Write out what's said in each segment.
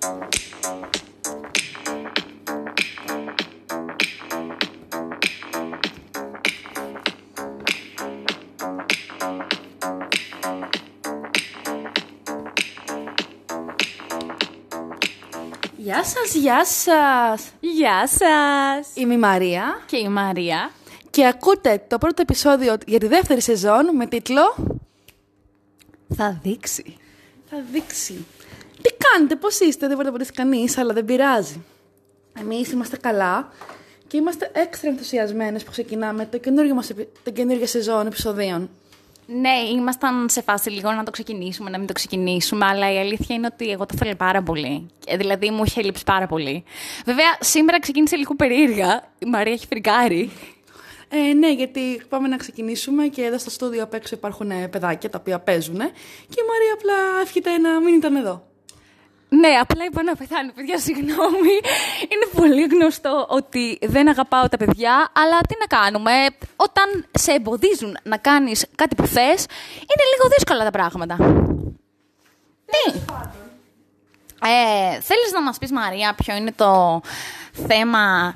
Γεια σας, γεια σας. Γεια σας. Είμαι η Μαρία Και η Μαρία. και ακούτε το πρώτο επεισόδιο για τη δεύτερη σεζόν με τίτλο Θα δείξει. Θα δείξει. Τι κάνετε, πώς είστε, δεν μπορεί να βοηθήσει κανείς, αλλά δεν πειράζει. Εμείς είμαστε καλά και είμαστε έξτρα ενθουσιασμένες που ξεκινάμε το καινούργιο μας, επει- την καινούργια σεζόν επεισοδίων. Ναι, ήμασταν σε φάση λίγο να το ξεκινήσουμε, να μην το ξεκινήσουμε, αλλά η αλήθεια είναι ότι εγώ το θέλω πάρα πολύ. Και Δηλαδή μου είχε λείψει πάρα πολύ. Βέβαια, σήμερα ξεκίνησε λίγο περίεργα. Η Μαρία έχει φρικάρει. Ε, ναι, γιατί πάμε να ξεκινήσουμε και εδώ στο στούντιο απ' έξω υπάρχουν ε, παιδάκια τα οποία παίζουν και η Μαρία απλά εύχεται να μην ήταν εδώ. Ναι, απλά είπα να πεθάνει, παιδιά, συγγνώμη. Είναι πολύ γνωστό ότι δεν αγαπάω τα παιδιά, αλλά τι να κάνουμε; Όταν σε εμποδίζουν να κάνεις κάτι που θες, είναι λίγο δύσκολα τα πράγματα. Τι; Ε, θέλεις να μας πεις, Μαρία, ποιο είναι το θέμα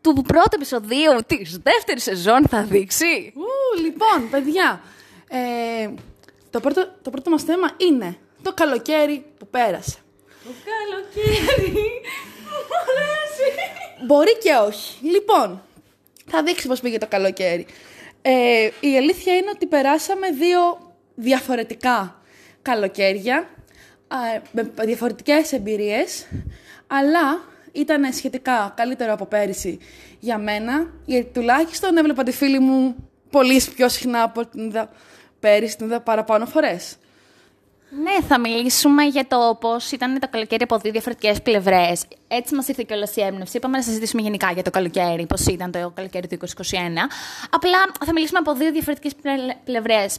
του πρώτου επεισοδίου της δεύτερης σεζόν θα δείξει; Ου, λοιπόν, παιδιά, ε, το, πρώτο, το πρώτο μας θέμα είναι το καλοκαίρι που πέρασε. Το καλοκαίρι μου αρέσει. Μπορεί και όχι. Λοιπόν, θα δείξει πώς πήγε το καλοκαίρι. Ε, η αλήθεια είναι ότι περάσαμε δύο διαφορετικά καλοκαίρια, α, με διαφορετικές εμπειρίες, αλλά ήταν σχετικά καλύτερο από πέρυσι για μένα, γιατί τουλάχιστον έβλεπα τη φίλη μου πολύ πιο συχνά από ό,τι την είδα πέρυσι, την είδα παραπάνω φορές. Ναι, θα μιλήσουμε για το πώς ήταν το καλοκαίρι από δύο διαφορετικές πλευρές. Έτσι μας ήρθε και όλη η έμπνευση. Είπαμε να συζητήσουμε γενικά για το καλοκαίρι, πώς ήταν το καλοκαίρι του 2021. Απλά θα μιλήσουμε από δύο διαφορετικές πλευρές.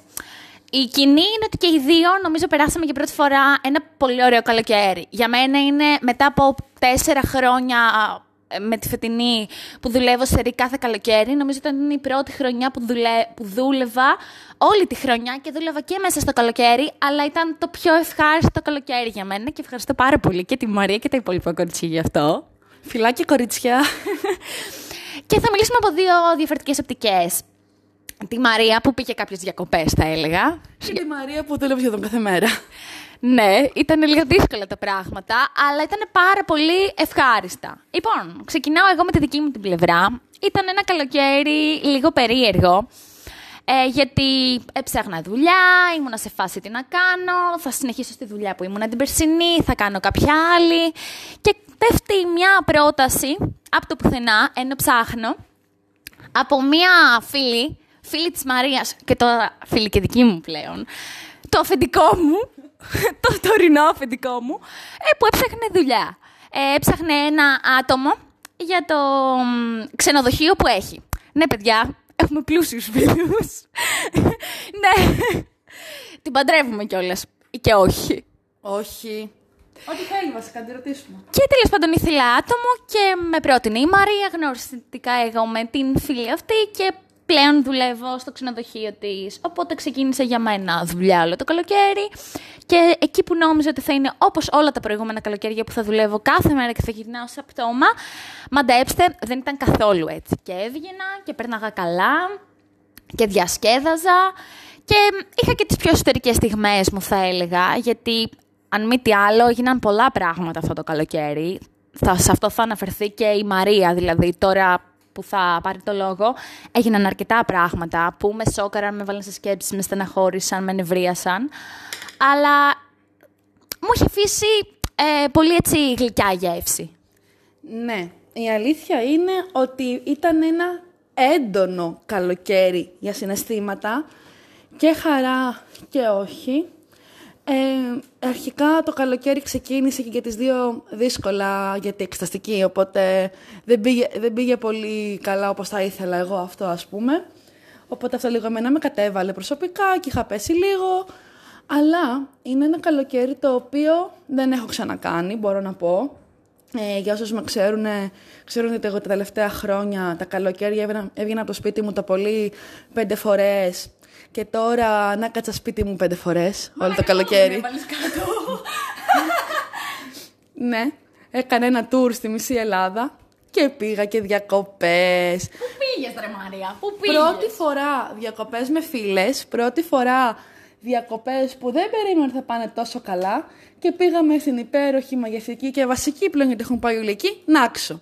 Η κοινή είναι ότι και οι δύο νομίζω περάσαμε για πρώτη φορά ένα πολύ ωραίο καλοκαίρι. Για μένα είναι μετά από τέσσερα χρόνια ε, με τη φετινή που δουλεύω σε ρί κάθε καλοκαίρι. Νομίζω ότι ήταν η πρώτη χρονιά που, δουλε... που δούλευα όλη τη χρονιά και δούλευα και μέσα στο καλοκαίρι, αλλά ήταν το πιο ευχάριστο καλοκαίρι για μένα και ευχαριστώ πάρα πολύ και τη Μαρία και τα υπόλοιπα κορίτσια γι' αυτό. Φιλάκια κορίτσια. Και θα μιλήσουμε από δύο διαφορετικές οπτικές. Τη Μαρία που πήγε κάποιες διακοπές θα έλεγα. και τη Μαρία που δούλευε σχεδόν κάθε μέρα. Ναι, ήταν λίγο δύσκολα τα πράγματα, αλλά ήταν πάρα πολύ ευχάριστα. Λοιπόν, ξεκινάω εγώ με τη δική μου την πλευρά. Ήταν ένα καλοκαίρι λίγο περίεργο, ε, γιατί έψαχνα δουλειά, ήμουνα σε φάση τι να κάνω, θα συνεχίσω στη δουλειά που ήμουνα την περσινή, θα κάνω κάποια άλλη. Και πέφτει μια πρόταση από το πουθενά, ενώ ψάχνω, από μια φίλη, φίλη της Μαρίας και τώρα φίλη και δική μου πλέον, το αφεντικό μου, το τωρινό αφεντικό μου, ε, που έψαχνε δουλειά. Ε, έψαχνε ένα άτομο για το μ, ξενοδοχείο που έχει. Ναι, παιδιά, έχουμε πλούσιους φίλους. ναι, την παντρεύουμε κιόλας, ή και όχι. Όχι. Ό,τι θέλει βασικά, να τη ρωτήσουμε. Και τέλος πάντων ήθελα άτομο και με πρότεινε η Μαρία. Γνωριστικά εγώ με την φίλη αυτή και πλέον δουλεύω στο ξενοδοχείο της. Οπότε ξεκίνησε για μένα δουλειά όλο το καλοκαίρι. Και εκεί που νόμιζα ότι θα είναι όπως όλα τα προηγούμενα καλοκαίρια που θα δουλεύω κάθε μέρα και θα γυρνάω σε πτώμα, μαντέψτε, δεν ήταν καθόλου έτσι. Και έβγαινα και πέρναγα καλά και διασκέδαζα και είχα και τις πιο εσωτερικές στιγμές μου θα έλεγα γιατί αν μη τι άλλο έγιναν πολλά πράγματα αυτό το καλοκαίρι θα, σε αυτό θα αναφερθεί και η Μαρία δηλαδή τώρα που θα πάρει το λόγο έγιναν αρκετά πράγματα που με σόκαραν, με βάλαν σε σκέψεις, με στεναχώρησαν, με νευρίασαν αλλά μου είχε αφήσει ε, πολύ έτσι γλυκιά γεύση. Ναι, η αλήθεια είναι ότι ήταν ένα έντονο καλοκαίρι για συναισθήματα και χαρά και όχι. Ε, αρχικά το καλοκαίρι ξεκίνησε και για τις δύο δύσκολα γιατί εξεταστική, οπότε δεν πήγε, δεν πήγε πολύ καλά όπως θα ήθελα εγώ αυτό ας πούμε. Οπότε αυτό λίγο εμένα με κατέβαλε προσωπικά και είχα πέσει λίγο. Αλλά είναι ένα καλοκαίρι το οποίο δεν έχω ξανακάνει, μπορώ να πω. Ε, για όσους με ξέρουν, ξέρουν ότι εγώ τα τελευταία χρόνια τα καλοκαίρια έβγαινα, έβγαινα από το σπίτι μου το πολύ πέντε φορές και τώρα ανάκατσα σπίτι μου πέντε φορές όλο το καλοκαίρι. Ναι, έκανα ένα tour στη μισή Ελλάδα και πήγα και διακοπές. Πού πήγες ρε Μαρία, πού πήγες; Πρώτη φορά διακοπές με φίλες, πρώτη φορά διακοπές που δεν περίμενα ότι θα πάνε τόσο καλά και πήγαμε στην υπέροχη μαγευτική και βασική πλέον γιατί έχουν πάει όλοι εκεί, Νάξο.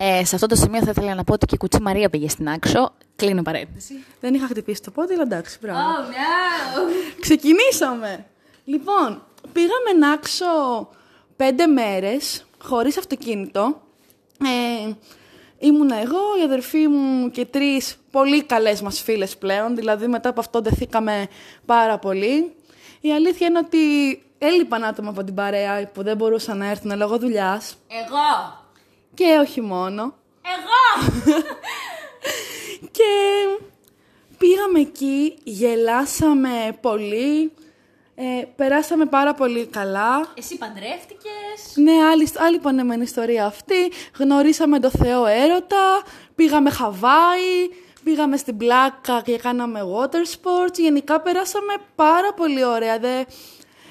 Ε, σε αυτό το σημείο θα ήθελα να πω ότι και η κουτσή Μαρία πήγε στην Άξο. Κλείνω παρένθεση. Δεν είχα χτυπήσει το πόδι, αλλά εντάξει, μπράβο. Oh, no. Ξεκινήσαμε. Λοιπόν, πήγαμε Νάξο πέντε μέρες, χωρίς αυτοκίνητο. Ε, ήμουνα εγώ, η αδερφή μου και τρεις πολύ καλές μας φίλες πλέον, δηλαδή μετά από αυτό δεθήκαμε πάρα πολύ. Η αλήθεια είναι ότι έλειπαν άτομα από την παρέα που δεν μπορούσαν να έρθουν λόγω δουλειάς. Εγώ. Και όχι μόνο. Εγώ. Και πήγαμε εκεί, γελάσαμε πολύ, ε, περάσαμε πάρα πολύ καλά. Εσύ παντρεύτηκες; Ναι, άλλη, άλλη πανεμένη ιστορία αυτή. Γνωρίσαμε το Θεό έρωτα, πήγαμε Χαβάη, πήγαμε στην πλάκα και κάναμε water sports. Γενικά περάσαμε πάρα πολύ ωραία. Δεν,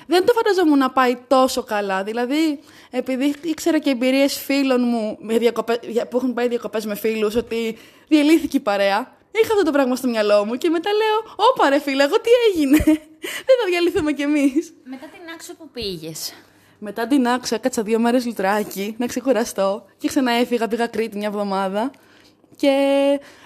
δεν το φανταζόμουν να πάει τόσο καλά. Δηλαδή, επειδή ήξερα και εμπειρίες φίλων μου με διακοπές, για- που έχουν πάει διακοπές με φίλους, ότι διελύθηκε η παρέα. Είχα αυτό το πράγμα στο μυαλό μου και μετά λέω: Όπα ρε φίλε, εγώ τι έγινε; δεν θα διαλυθούμε κι εμείς. Μετά την Άξο που πήγες. Μετά την άξο έκατσα δύο μέρες λουτράκι να ξεκουραστώ και ξανά έφυγα, πήγα Κρήτη μια εβδομάδα και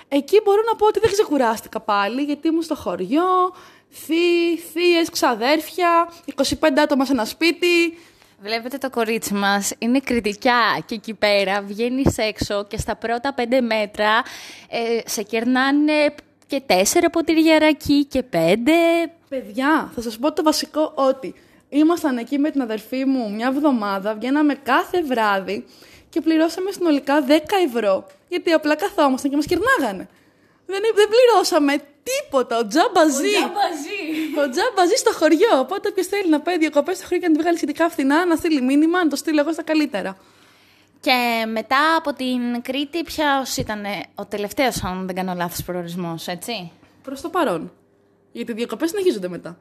εκεί μπορώ να πω ότι δεν ξεκουράστηκα πάλι γιατί ήμουν στο χωριό, θεί, θείες, ξαδέρφια, 25 άτομα σε ένα σπίτι. Βλέπετε το κορίτσι μας, είναι κριτικά και εκεί πέρα βγαίνεις έξω και στα πρώτα πέντε μέτρα ε, σε κερνάνε και τέσσερα ποτήρια ρακί και πέντε. Παιδιά, θα σας πω το βασικό ότι ήμασταν εκεί με την αδερφή μου μια εβδομάδα, βγαίναμε κάθε βράδυ και πληρώσαμε συνολικά 10 ευρώ γιατί απλά καθόμασταν και μας κερνάγανε. Δεν, δεν πληρώσαμε τίποτα, ο τζάμπαζί. Ο τζάμπα ζει στο χωριό. Οπότε όποιος θέλει να πάει διακοπές στο χωριό και να τη βγάλει σχετικά φθηνά, να στείλει μήνυμα, να το στείλω εγώ στα καλύτερα. Και μετά από την Κρήτη, ποιος ήταν ο τελευταίος, αν δεν κάνω λάθος, προορισμός, έτσι; Προς το παρόν. Γιατί οι διακοπές συνεχίζονται μετά.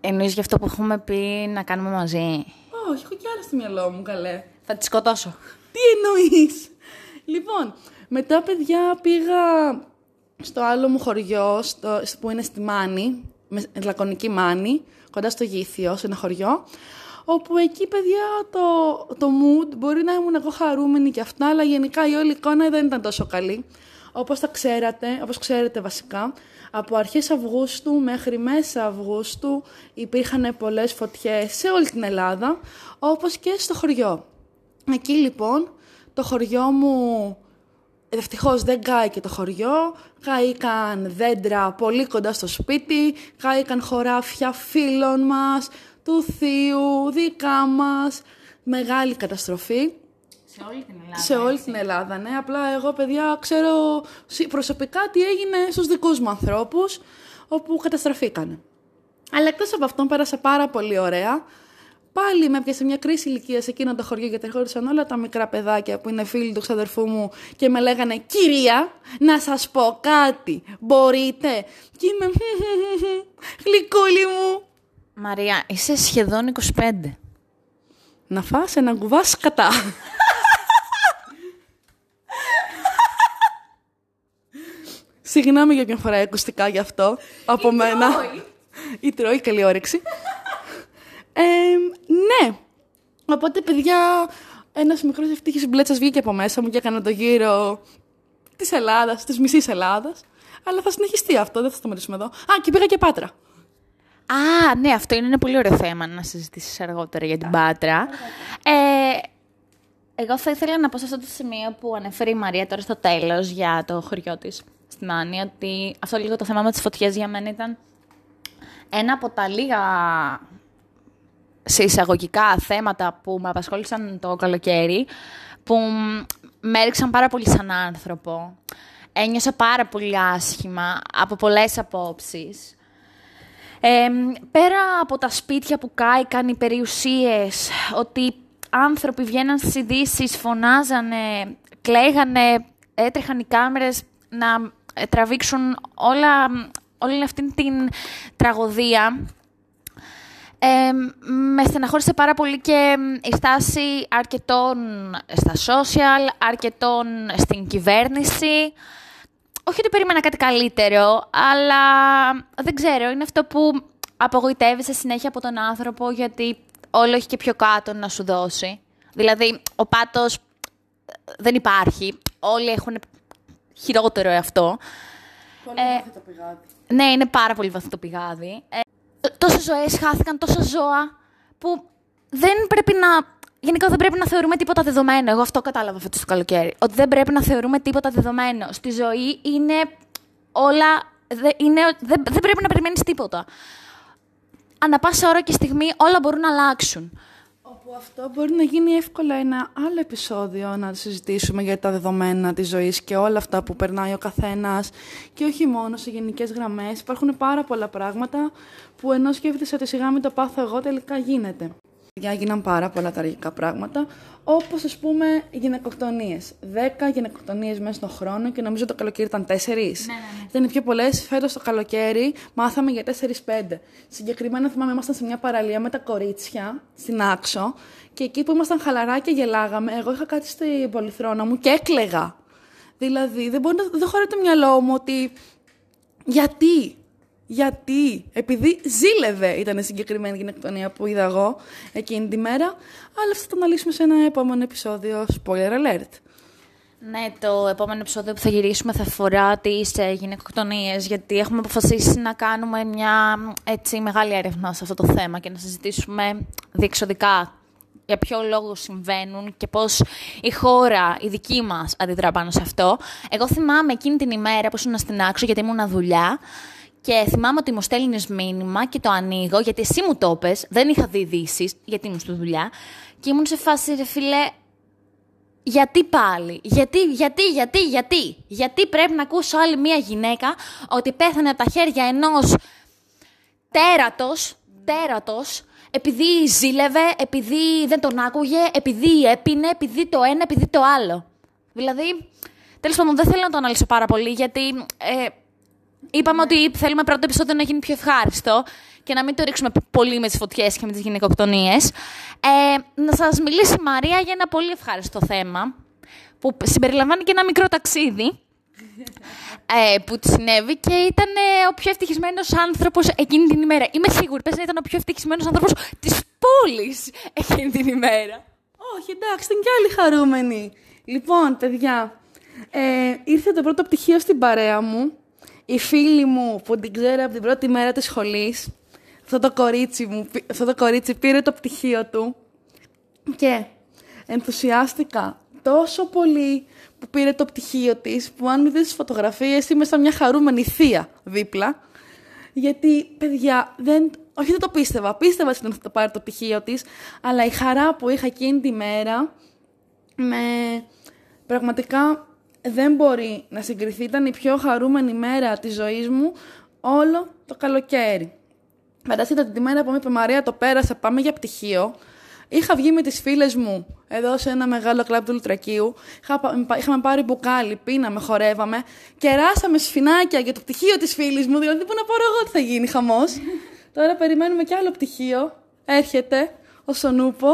Εννοείς για αυτό που έχουμε πει να κάνουμε μαζί; Όχι, έχω κι άλλα στο μυαλό μου, καλέ. Θα τη σκοτώσω. Τι εννοείς; Λοιπόν, μετά παιδιά πήγα στο άλλο μου χωριό, στο, στο- που είναι στη Μάνη, με λακωνική Μάνη, κοντά στο Γήθιο, σε ένα χωριό, όπου εκεί, παιδιά, το, το mood, μπορεί να ήμουν εγώ χαρούμενη και αυτά, αλλά γενικά η όλη εικόνα δεν ήταν τόσο καλή. Όπως τα ξέρατε, όπως ξέρετε βασικά, από αρχές Αυγούστου μέχρι μέσα Αυγούστου υπήρχαν πολλές φωτιές σε όλη την Ελλάδα, όπως και στο χωριό. Εκεί λοιπόν το χωριό μου Ευτυχώς δεν κάηκε το χωριό, κάηκαν δέντρα πολύ κοντά στο σπίτι, κάηκαν χωράφια φίλων μας, του θείου, δικά μας. Μεγάλη καταστροφή Σε όλη την Ελλάδα. σε όλη την Ελλάδα, ναι. Απλά εγώ, παιδιά, ξέρω συ- προσωπικά τι έγινε στους δικούς μου ανθρώπους, όπου καταστραφήκανε. Αλλά εκτός από αυτόν πέρασα πάρα πολύ ωραία. Πάλι με έπιασε μια κρίση ηλικίας σε εκείνο το χωριό γιατί ερχόντουσαν όλα τα μικρά παιδάκια που είναι φίλοι του ξαδερφού μου και με λέγανε «Κυρία, να σας πω κάτι, μπορείτε» και είμαι «Γλυκούλη μου». Μαρία, είσαι σχεδόν 25. Να φας ένα κουβά σκατά. Συγγνώμη για μια φορά ακουστικά γι' αυτό από μένα. Ή τρώει, καλή όρεξη. Ε, ναι. Οπότε, παιδιά, ένας μικρός ευτύχη μπλέτσας βγήκε από μέσα μου και έκανα το γύρο της Ελλάδας, της μισής Ελλάδας. Αλλά θα συνεχιστεί αυτό, δεν θα σταματήσουμε εδώ. Α, και πήγα και πάτρα. Α, ναι, αυτό είναι ένα πολύ ωραίο θέμα να συζητήσεις αργότερα για την Πάτρα. Ε, εγώ θα ήθελα να πω σε αυτό το σημείο που ανέφερε η Μαρία τώρα στο τέλος για το χωριό της στην Άννη, ότι αυτό λίγο το θέμα με τις φωτιές για μένα ήταν ένα από τα λίγα σε εισαγωγικά θέματα που με απασχόλησαν το καλοκαίρι, που με έριξαν πάρα πολύ σαν άνθρωπο. Ένιωσα πάρα πολύ άσχημα από πολλές απόψεις. Ε, πέρα από τα σπίτια που κάηκαν, οι περιουσίες, ότι άνθρωποι βγαίναν στις ειδήσεις, φωνάζανε, κλαίγανε, έτρεχαν οι κάμερες να ε, τραβήξουν όλα, όλη αυτή την τραγωδία. Ε, με στεναχώρησε πάρα πολύ και η στάση αρκετών στα social, αρκετών στην κυβέρνηση. Όχι ότι περίμενα κάτι καλύτερο, αλλά δεν ξέρω, είναι αυτό που απογοητεύεσαι συνέχεια από τον άνθρωπο γιατί όλο έχει και πιο κάτω να σου δώσει. Δηλαδή, ο πάτος δεν υπάρχει. Όλοι έχουν χειρότερο εαυτό. Πολύ ε, το πηγάδι. Ναι, είναι πάρα πολύ βαθύ το πηγάδι. Ε, τόσες ζωές χάθηκαν, τόσα ζώα, που δεν πρέπει να... Γενικά δεν πρέπει να θεωρούμε τίποτα δεδομένο. Εγώ αυτό κατάλαβα αυτό το καλοκαίρι. Ότι δεν πρέπει να θεωρούμε τίποτα δεδομένο. Στη ζωή είναι όλα... Δεν, είναι, δεν, δεν πρέπει να περιμένεις τίποτα. Ανά πάσα ώρα και στιγμή όλα μπορούν να αλλάξουν. Όπου αυτό μπορεί να γίνει εύκολα ένα άλλο επεισόδιο να συζητήσουμε για τα δεδομένα της ζωής και όλα αυτά που περνάει ο καθένας και όχι μόνο σε γενικές γραμμές. Υπάρχουν πάρα πολλά πράγματα που ενώ σκέφτεσαι ότι σιγά μην το πάθω εγώ τελικά γίνεται. Έγιναν πάρα πολλά τραγικά πράγματα, όπως ας πούμε γυναικοκτονίες. Δέκα γυναικοκτονίες μέσα στον χρόνο και νομίζω το καλοκαίρι ήταν τέσσερις. Ναι, ναι, ναι. Ήταν πιο πολλές. Φέτος το καλοκαίρι μάθαμε για 4-5. Συγκεκριμένα θυμάμαι, ήμασταν σε μια παραλία με τα κορίτσια στην Άξο και εκεί που ήμασταν χαλαρά και γελάγαμε, εγώ είχα κάτι στην πολυθρόνα μου και έκλεγα. Δηλαδή, δεν, μπορεί να, δεν χωράει το μυαλό μου ότι. Γιατί, γιατί, επειδή ζήλευε ήταν η συγκεκριμένη γυναικοκτονία που είδα εγώ εκείνη τη μέρα, αλλά αυτό θα το αναλύσουμε σε ένα επόμενο επεισόδιο, spoiler alert. Ναι, το επόμενο επεισόδιο που θα γυρίσουμε θα αφορά τις ε, γυναικοκτονίες, γιατί έχουμε αποφασίσει να κάνουμε μια έτσι μεγάλη έρευνα σε αυτό το θέμα και να συζητήσουμε διεξοδικά για ποιο λόγο συμβαίνουν και πώς η χώρα, η δική μας, αντιδρά πάνω σε αυτό. Εγώ θυμάμαι εκείνη την ημέρα που ήσουν στην άξο, γιατί ήμουν δουλειά, και θυμάμαι ότι μου στέλνεις μήνυμα και το ανοίγω, γιατί εσύ μου το πες, δεν είχα δει ειδήσεις, γιατί ήμουν στη δουλειά. Και ήμουν σε φάση, ρε φίλε, γιατί πάλι, γιατί, γιατί, γιατί, γιατί. Γιατί πρέπει να ακούσω άλλη μία γυναίκα ότι πέθανε από τα χέρια ενός τέρατος, τέρατος, επειδή ζήλευε, επειδή δεν τον άκουγε, επειδή έπινε, επειδή το ένα, επειδή το άλλο. Δηλαδή, τέλος πάντων δεν θέλω να το αναλύσω πάρα πολύ, γιατί ε, Είπαμε ότι θέλουμε πρώτο επεισόδιο να γίνει πιο ευχάριστο και να μην το ρίξουμε πολύ με τις φωτιές και με τις γυναικοκτονίες. Ε, να σας μιλήσει η Μαρία για ένα πολύ ευχάριστο θέμα που συμπεριλαμβάνει και ένα μικρό ταξίδι ε, που της συνέβη και ήταν ε, ο πιο ευτυχισμένος άνθρωπος εκείνη την ημέρα. Είμαι σίγουρη, πες να ήταν ο πιο ευτυχισμένος άνθρωπος της πόλης εκείνη την ημέρα. Όχι, εντάξει, ήταν και άλλοι χαρούμενοι. Λοιπόν, παιδιά, ε, ήρθε το πρώτο πτυχίο στην παρέα μου η φίλη μου που την ξέρω από την πρώτη μέρα της σχολής, αυτό το κορίτσι, μου, αυτό το κορίτσι πήρε το πτυχίο του και ενθουσιάστηκα τόσο πολύ που πήρε το πτυχίο της, που αν δεις τις φωτογραφίες είμαι σαν μια χαρούμενη θεία δίπλα. Γιατί, παιδιά, δεν, όχι δεν το πίστευα, πίστευα ότι θα το πάρει το πτυχίο της, αλλά η χαρά που είχα εκείνη τη μέρα με πραγματικά δεν μπορεί να συγκριθεί. Ήταν η πιο χαρούμενη μέρα της ζωής μου όλο το καλοκαίρι. Φανταστείτε ότι τη μέρα που μου είπε Μαρία το πέρασα, πάμε για πτυχίο. Είχα βγει με τις φίλες μου εδώ σε ένα μεγάλο κλαμπ του Λουτρακίου. Είχαμε πάρει μπουκάλι, πίναμε, χορεύαμε. Κεράσαμε σφινάκια για το πτυχίο της φίλης μου. Δηλαδή, πού να πω εγώ τι θα γίνει χαμός. Τώρα περιμένουμε κι άλλο πτυχίο. Έρχεται ο Σονούπο.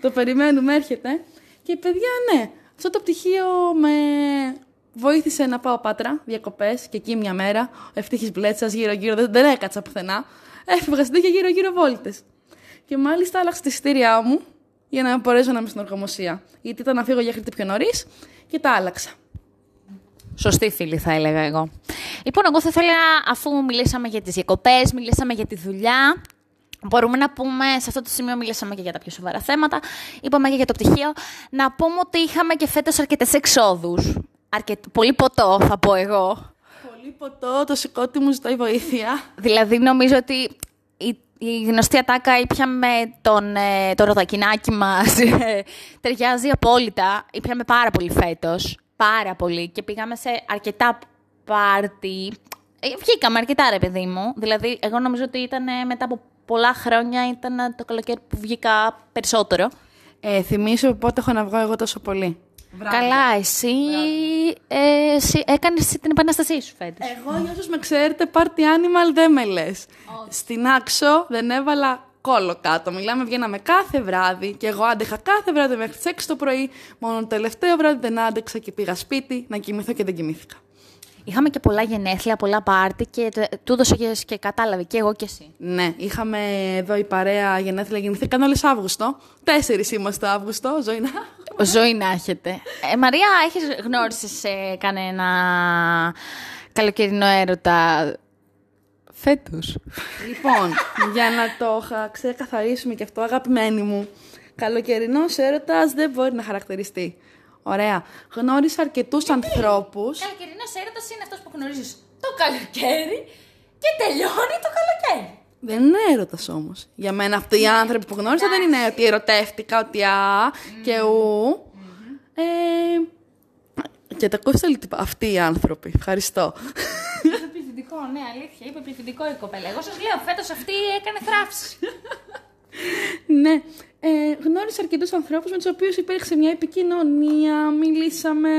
το περιμένουμε, έρχεται. Και παιδιά, ναι, αυτό το πτυχίο με βοήθησε να πάω πάτρα, διακοπές και εκεί μια μέρα. Ευτύχη μπλέτσας γύρω-γύρω, δεν, δεν έκατσα πουθενά. Έφευγα στην τύχη γύρω-γύρω βόλτες. Και μάλιστα άλλαξα τη εισιτήριά μου για να μπορέσω να είμαι στην οργομοσία. Γιατί ήταν να φύγω για χρήτη πιο νωρίς και τα άλλαξα. Σωστή φίλη θα έλεγα εγώ. Λοιπόν, εγώ θα ήθελα, αφού μιλήσαμε για τις διακοπές, μιλήσαμε για τη δουλειά, Μπορούμε να πούμε, σε αυτό το σημείο μιλήσαμε και για τα πιο σοβαρά θέματα, είπαμε και για το πτυχίο, να πούμε ότι είχαμε και φέτος αρκετές εξόδους. Αρκετ... Πολύ ποτό θα πω εγώ. Πολύ ποτό, το σηκώτη μου ζητάει βοήθεια. δηλαδή νομίζω ότι η, η γνωστή ατάκα ήπια με τον, ε, το ροδακινάκι μας ε, ταιριάζει απόλυτα. Ήπιαμε πάρα πολύ φέτος, πάρα πολύ και πήγαμε σε αρκετά πάρτι. Ε, βγήκαμε αρκετά ρε παιδί μου, δηλαδή εγώ νομίζω ότι ήταν μετά από πολλά χρόνια ήταν το καλοκαίρι που βγήκα περισσότερο. Ε, θυμίσω πότε έχω να βγω εγώ τόσο πολύ. Βράδια. Καλά, εσύ, ε, εσύ έκανες την επανάστασή σου φέτος. Εγώ, για όσους με ξέρετε, party animal δεν με λες. Στην Άξο δεν έβαλα κόλλο κάτω. Μιλάμε, βγαίναμε κάθε βράδυ και εγώ άντεχα κάθε βράδυ μέχρι τις 6 το πρωί. Μόνο το τελευταίο βράδυ δεν άντεξα και πήγα σπίτι να κοιμηθώ και δεν κοιμήθηκα. Είχαμε και πολλά γενέθλια, πολλά πάρτι και τε- του έδωσα και, και κατάλαβε και εγώ και εσύ. Ναι, είχαμε εδώ η παρέα γενέθλια, γεννηθήκαν όλες Αύγουστο. Τέσσερις είμαστε Αύγουστο, ζωή να. Ζωή να έχετε. Ε, Μαρία, έχεις γνώρισει σε κανένα καλοκαιρινό έρωτα; Φέτος. λοιπόν, για να το χα- ξεκαθαρίσουμε και αυτό, αγαπημένη μου, καλοκαιρινός έρωτας δεν μπορεί να χαρακτηριστεί. Ωραία. Γνώρισα αρκετούς ανθρώπους. Καλοκαιρινός έρωτας είναι αυτός που γνωρίζεις το καλοκαίρι και τελειώνει το καλοκαίρι. Δεν είναι έρωτας όμως. Για μένα αυτοί οι άνθρωποι που γνώρισα δεν είναι ότι ερωτεύτηκα, ότι α και ου. Ε, και τα ακούστε λίγο τύπα. Αυτοί οι άνθρωποι. Ευχαριστώ. Είπε πληθυντικό, ναι, αλήθεια. Είπε πληθυντικό η κοπέλα. Εγώ σας λέω, φέτος αυτή έκανε θράψη. ναι. Ε, γνώρισα αρκετούς ανθρώπους με τους οποίους υπήρξε μια επικοινωνία, μιλήσαμε,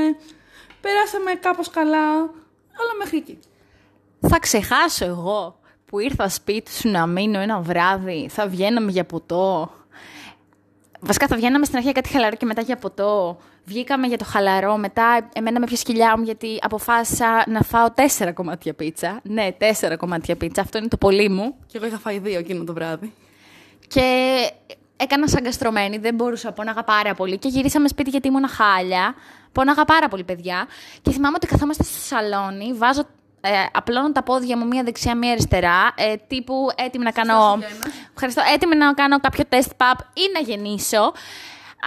περάσαμε κάπως καλά. Αλλά μέχρι εκεί. Θα ξεχάσω εγώ που ήρθα σπίτι σου να μείνω ένα βράδυ, θα βγαίναμε για ποτό. Βασικά θα βγαίναμε στην αρχή για κάτι χαλαρό και μετά για ποτό. Βγήκαμε για το χαλαρό, μετά εμένα με πιάσε κοιλιά μου γιατί αποφάσισα να φάω τέσσερα κομμάτια πίτσα. Ναι, τέσσερα κομμάτια πίτσα, αυτό είναι το πολύ μου. Και εγώ είχα φάει δύο εκείνο το βράδυ. Και έκανα σαν καστρωμένη, δεν μπορούσα, πόναγα πάρα πολύ. Και γυρίσαμε σπίτι γιατί ήμουν χάλια. Πόναγα πάρα πολύ, παιδιά. Και θυμάμαι ότι καθόμαστε στο σαλόνι, βάζω, ε, απλώνω τα πόδια μου μία δεξιά, μία αριστερά, ε, τύπου έτοιμη να κάνω... Ευχαριστώ, έτοιμη να κάνω κάποιο test pub ή να γεννήσω.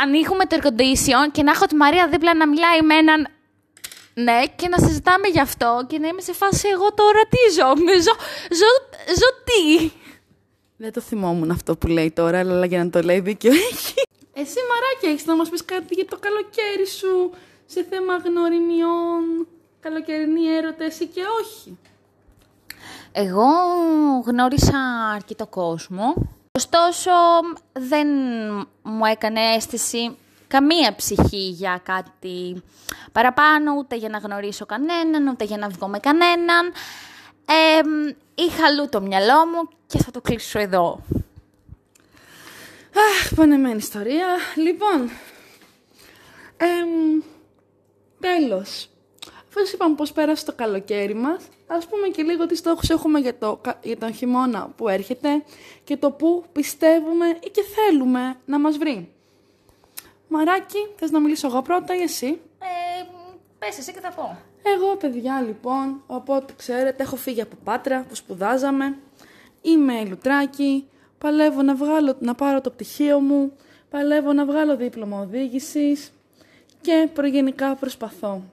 Ανοίγουμε το air condition και να έχω τη Μαρία δίπλα να μιλάει με έναν ναι, και να συζητάμε γι' αυτό και να είμαι σε φάση εγώ τώρα τι ζω, με ζω, ζω, ζω τι. Δεν το θυμόμουν αυτό που λέει τώρα, αλλά για να το λέει δίκιο έχει. Εσύ μαράκι έχεις να μας πεις κάτι για το καλοκαίρι σου σε θέμα γνωριμιών, καλοκαιρινή έρωτες ή και όχι; Εγώ γνώρισα αρκετό κόσμο. Ωστόσο, δεν μου έκανε αίσθηση καμία ψυχή για κάτι παραπάνω, ούτε για να γνωρίσω κανέναν, ούτε για να βγω με κανέναν. Ε, είχα αλλού το μυαλό μου και θα το κλείσω εδώ. Αχ, πανεμένη ιστορία. Λοιπόν, εμ, τέλος. Αφού σας είπαμε πώς πέρασε το καλοκαίρι μας, ας πούμε και λίγο τι στόχους έχουμε για, το, κα- για τον χειμώνα που έρχεται και το που πιστεύουμε ή και θέλουμε να μας βρει. Μαράκι, θες να μιλήσω εγώ πρώτα ή εσύ; Ε, πες εσύ και θα πω. Εγώ, παιδιά, λοιπόν, οπότε ξέρετε, έχω φύγει από Πάτρα που σπουδάζαμε. Είμαι λουτράκι, παλεύω να, βγάλω, να πάρω το πτυχίο μου, παλεύω να βγάλω δίπλωμα οδήγησης και προγενικά προσπαθώ.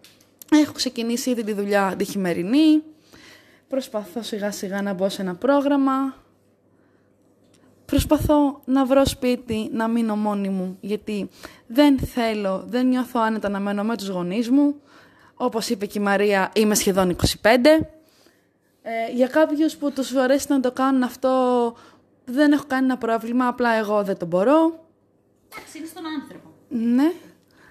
Έχω ξεκινήσει ήδη τη δουλειά τη χειμερινή, προσπαθώ σιγά σιγά να μπω σε ένα πρόγραμμα, Προσπαθώ να βρω σπίτι, να μείνω μόνη μου, γιατί δεν θέλω, δεν νιώθω άνετα να μένω με τους γονείς μου. Όπως είπε και η Μαρία, είμαι σχεδόν 25. Ε, για κάποιους που τους αρέσει να το κάνουν αυτό, δεν έχω κανένα πρόβλημα, απλά εγώ δεν το μπορώ. Εντάξει, είναι στον άνθρωπο. Ναι.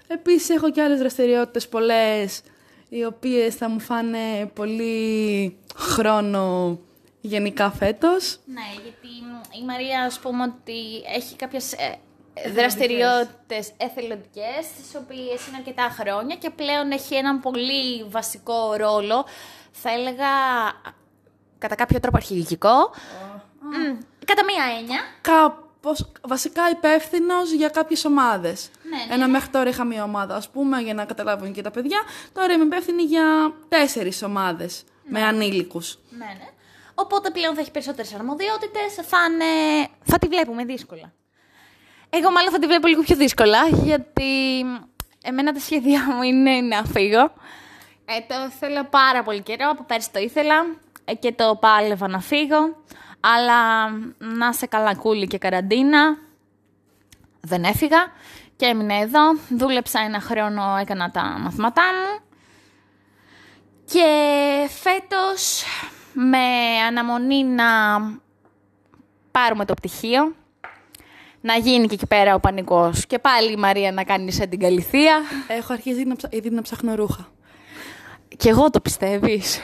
Επίσης έχω και άλλες δραστηριότητες πολλές, οι οποίες θα μου φάνε πολύ χρόνο γενικά φέτος. Ναι, γιατί η Μαρία, ας πούμε, ότι έχει κάποιες ε, δραστηριότητες εθελοντικές, τις οποίες είναι αρκετά χρόνια και πλέον έχει έναν πολύ βασικό ρόλο, θα έλεγα κατά κάποιο τρόπο αρχηγικό, Μμ, κατά μία έννοια. κάπως, βασικά υπεύθυνος για κάποιες ομάδες. Ναι, ναι, Ενώ μέχρι τώρα είχα μία ομάδα, ας πούμε, για να καταλάβουν και τα παιδιά. Τώρα είμαι υπεύθυνη για τέσσερις ομάδες με ανήλικους. Ναι, ναι. Οπότε πλέον θα έχει περισσότερες αρμοδιότητες, θα, είναι... θα τη βλέπουμε δύσκολα. Εγώ μάλλον θα τη βλέπω λίγο πιο δύσκολα, γιατί εμένα τα σχέδιά μου είναι να φύγω. Ε, το θέλω πάρα πολύ καιρό, από πέρσι το ήθελα ε, και το πάλευα να φύγω. Αλλά να σε καλά κούλη και καραντίνα, δεν έφυγα και έμεινα εδώ. Δούλεψα ένα χρόνο, έκανα τα μαθήματά μου. Και φέτος με αναμονή να πάρουμε το πτυχίο, να γίνει και εκεί πέρα ο πανικός. Και πάλι η Μαρία να κάνει σε την καλυθία. Έχω αρχίσει να, ψα... ήδη να ψάχνω ρούχα. Και εγώ το πιστεύεις.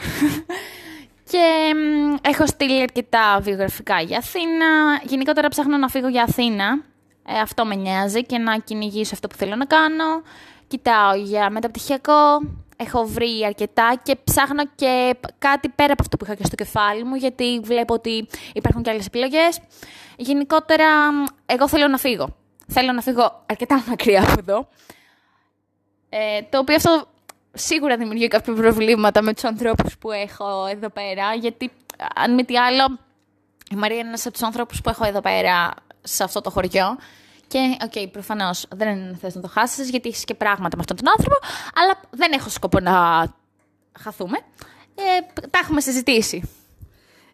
και μ, έχω στείλει αρκετά βιογραφικά για Αθήνα. Γενικότερα ψάχνω να φύγω για Αθήνα. Ε, αυτό με νοιάζει και να κυνηγήσω αυτό που θέλω να κάνω. Κοιτάω για μεταπτυχιακό. Έχω βρει αρκετά και ψάχνω και π- κάτι πέρα από αυτό που είχα και στο κεφάλι μου, γιατί βλέπω ότι υπάρχουν και άλλες επιλογές. Γενικότερα, μ, εγώ θέλω να φύγω. Θέλω να φύγω αρκετά μακριά από εδώ. Ε, το οποίο αυτό σίγουρα δημιουργεί κάποια προβλήματα με τους ανθρώπους που έχω εδώ πέρα, γιατί αν μη τι άλλο, η Μαρία είναι ένας από τους ανθρώπους που έχω εδώ πέρα σε αυτό το χωριό. Και, OK, okay, προφανώς δεν θες να το χάσεις, γιατί έχεις και πράγματα με αυτόν τον άνθρωπο, αλλά δεν έχω σκοπό να χαθούμε. Ε, τα έχουμε συζητήσει.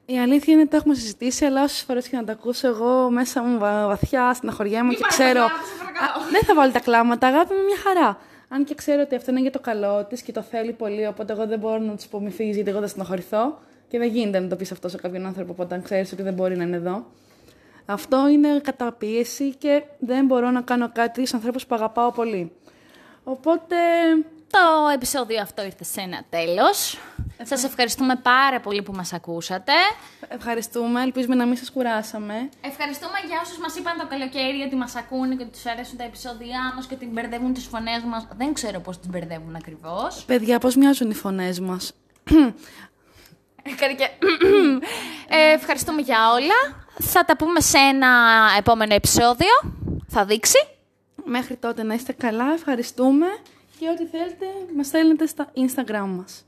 Η αλήθεια είναι ότι το έχουμε συζητήσει, αλλά όσες φορές και να τα ακούσω, εγώ μέσα μου βα- βαθιά στεναχωριέμαι και ξέρω. Α, δεν θα βάλω τα κλάματα, αγάπη μου, μια χαρά. Αν και ξέρω ότι αυτό είναι για το καλό της και το θέλει πολύ, οπότε εγώ δεν μπορώ να τη πω μη φύγεις, γιατί εγώ θα στεναχωρηθώ. Και δεν γίνεται να το πεις αυτός σε κάποιον άνθρωπο όταν ξέρεις ότι δεν μπορεί να είναι εδώ. Αυτό είναι καταπίεση και δεν μπορώ να κάνω κάτι στους ανθρώπους που αγαπάω πολύ. Οπότε Το επεισόδιο αυτό ήρθε σε ένα τέλος. Σας ευχαριστούμε πάρα πολύ που μας ακούσατε. ευχαριστούμε, ελπίζουμε να μην σας κουράσαμε. Ευχαριστούμε για όσους μας είπαν το καλοκαίρι ότι μας ακούνε και ότι τους αρέσουν τα επεισόδια μας και ότι μπερδεύουν τις φωνές μας. Δεν ξέρω πώς τις μπερδεύουν ακριβώς. Παιδιά, πώς μοιάζουν οι φωνές μας; Έκανε και... ε, ευχαριστούμε για όλα. Θα τα πούμε σε ένα επόμενο επεισόδιο. Θα δείξει. Μέχρι τότε να είστε καλά, ευχαριστούμε και ό,τι θέλετε μας στέλνετε στα Instagram μας.